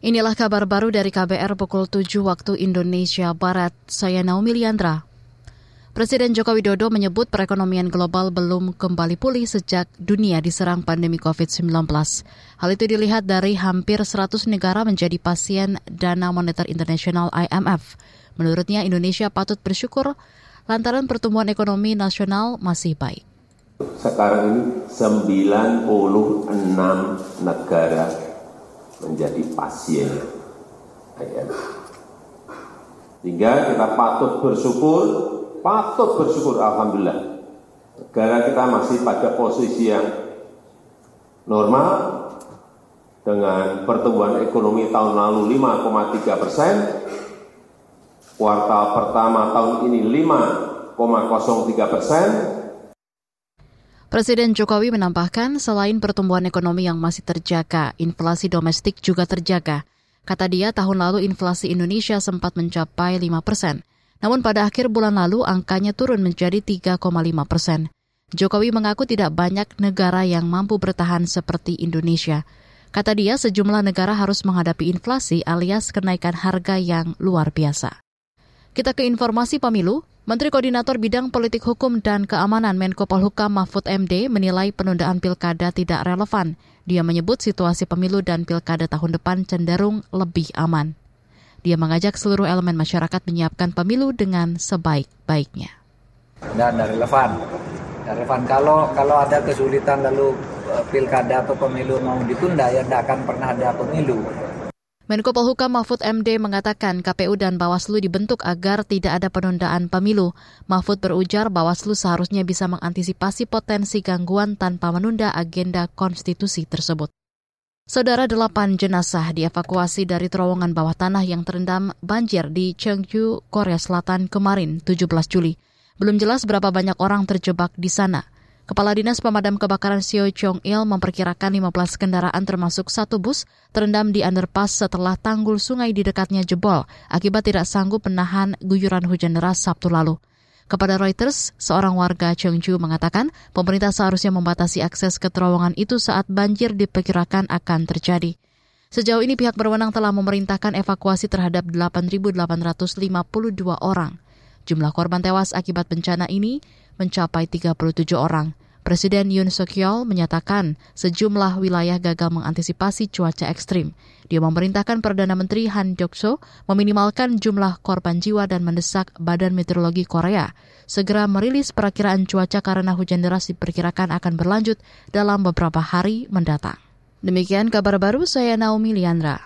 Inilah kabar baru dari KBR pukul 7 waktu Indonesia Barat. Saya Naomi Liandra. Presiden Joko Widodo menyebut perekonomian global belum kembali pulih sejak dunia diserang pandemi COVID-19. Hal itu dilihat dari hampir 100 negara menjadi pasien dana moneter internasional IMF. Menurutnya Indonesia patut bersyukur lantaran pertumbuhan ekonomi nasional masih baik. Sekarang ini 96 negara menjadi pasien IMF. Sehingga kita patut bersyukur, patut bersyukur Alhamdulillah. Negara kita masih pada posisi yang normal dengan pertumbuhan ekonomi tahun lalu 5,3 persen, kuartal pertama tahun ini 5,03 persen, Presiden Jokowi menambahkan selain pertumbuhan ekonomi yang masih terjaga, inflasi domestik juga terjaga. Kata dia, tahun lalu inflasi Indonesia sempat mencapai 5 persen. Namun pada akhir bulan lalu angkanya turun menjadi 3,5 persen. Jokowi mengaku tidak banyak negara yang mampu bertahan seperti Indonesia. Kata dia, sejumlah negara harus menghadapi inflasi alias kenaikan harga yang luar biasa. Kita ke informasi pemilu. Menteri Koordinator Bidang Politik Hukum dan Keamanan Menko Polhukam Mahfud MD menilai penundaan pilkada tidak relevan. Dia menyebut situasi pemilu dan pilkada tahun depan cenderung lebih aman. Dia mengajak seluruh elemen masyarakat menyiapkan pemilu dengan sebaik-baiknya. Dan relevan. Relevan kalau kalau ada kesulitan lalu eh, pilkada atau pemilu mau ditunda ya tidak akan pernah ada pemilu. Menko Polhukam Mahfud MD mengatakan KPU dan Bawaslu dibentuk agar tidak ada penundaan pemilu. Mahfud berujar Bawaslu seharusnya bisa mengantisipasi potensi gangguan tanpa menunda agenda konstitusi tersebut. Saudara delapan jenazah dievakuasi dari terowongan bawah tanah yang terendam banjir di Cheongju, Korea Selatan kemarin 17 Juli. Belum jelas berapa banyak orang terjebak di sana. Kepala Dinas Pemadam Kebakaran Seo Chong Il memperkirakan 15 kendaraan termasuk satu bus terendam di underpass setelah tanggul sungai di dekatnya jebol akibat tidak sanggup menahan guyuran hujan deras Sabtu lalu. Kepada Reuters, seorang warga Cheongju mengatakan pemerintah seharusnya membatasi akses ke terowongan itu saat banjir diperkirakan akan terjadi. Sejauh ini pihak berwenang telah memerintahkan evakuasi terhadap 8.852 orang. Jumlah korban tewas akibat bencana ini mencapai 37 orang. Presiden Yoon Suk Yeol menyatakan sejumlah wilayah gagal mengantisipasi cuaca ekstrim. Dia memerintahkan Perdana Menteri Han Duck-soo meminimalkan jumlah korban jiwa dan mendesak Badan Meteorologi Korea segera merilis perakiraan cuaca karena hujan deras diperkirakan akan berlanjut dalam beberapa hari mendatang. Demikian kabar baru saya Naomi Liandra.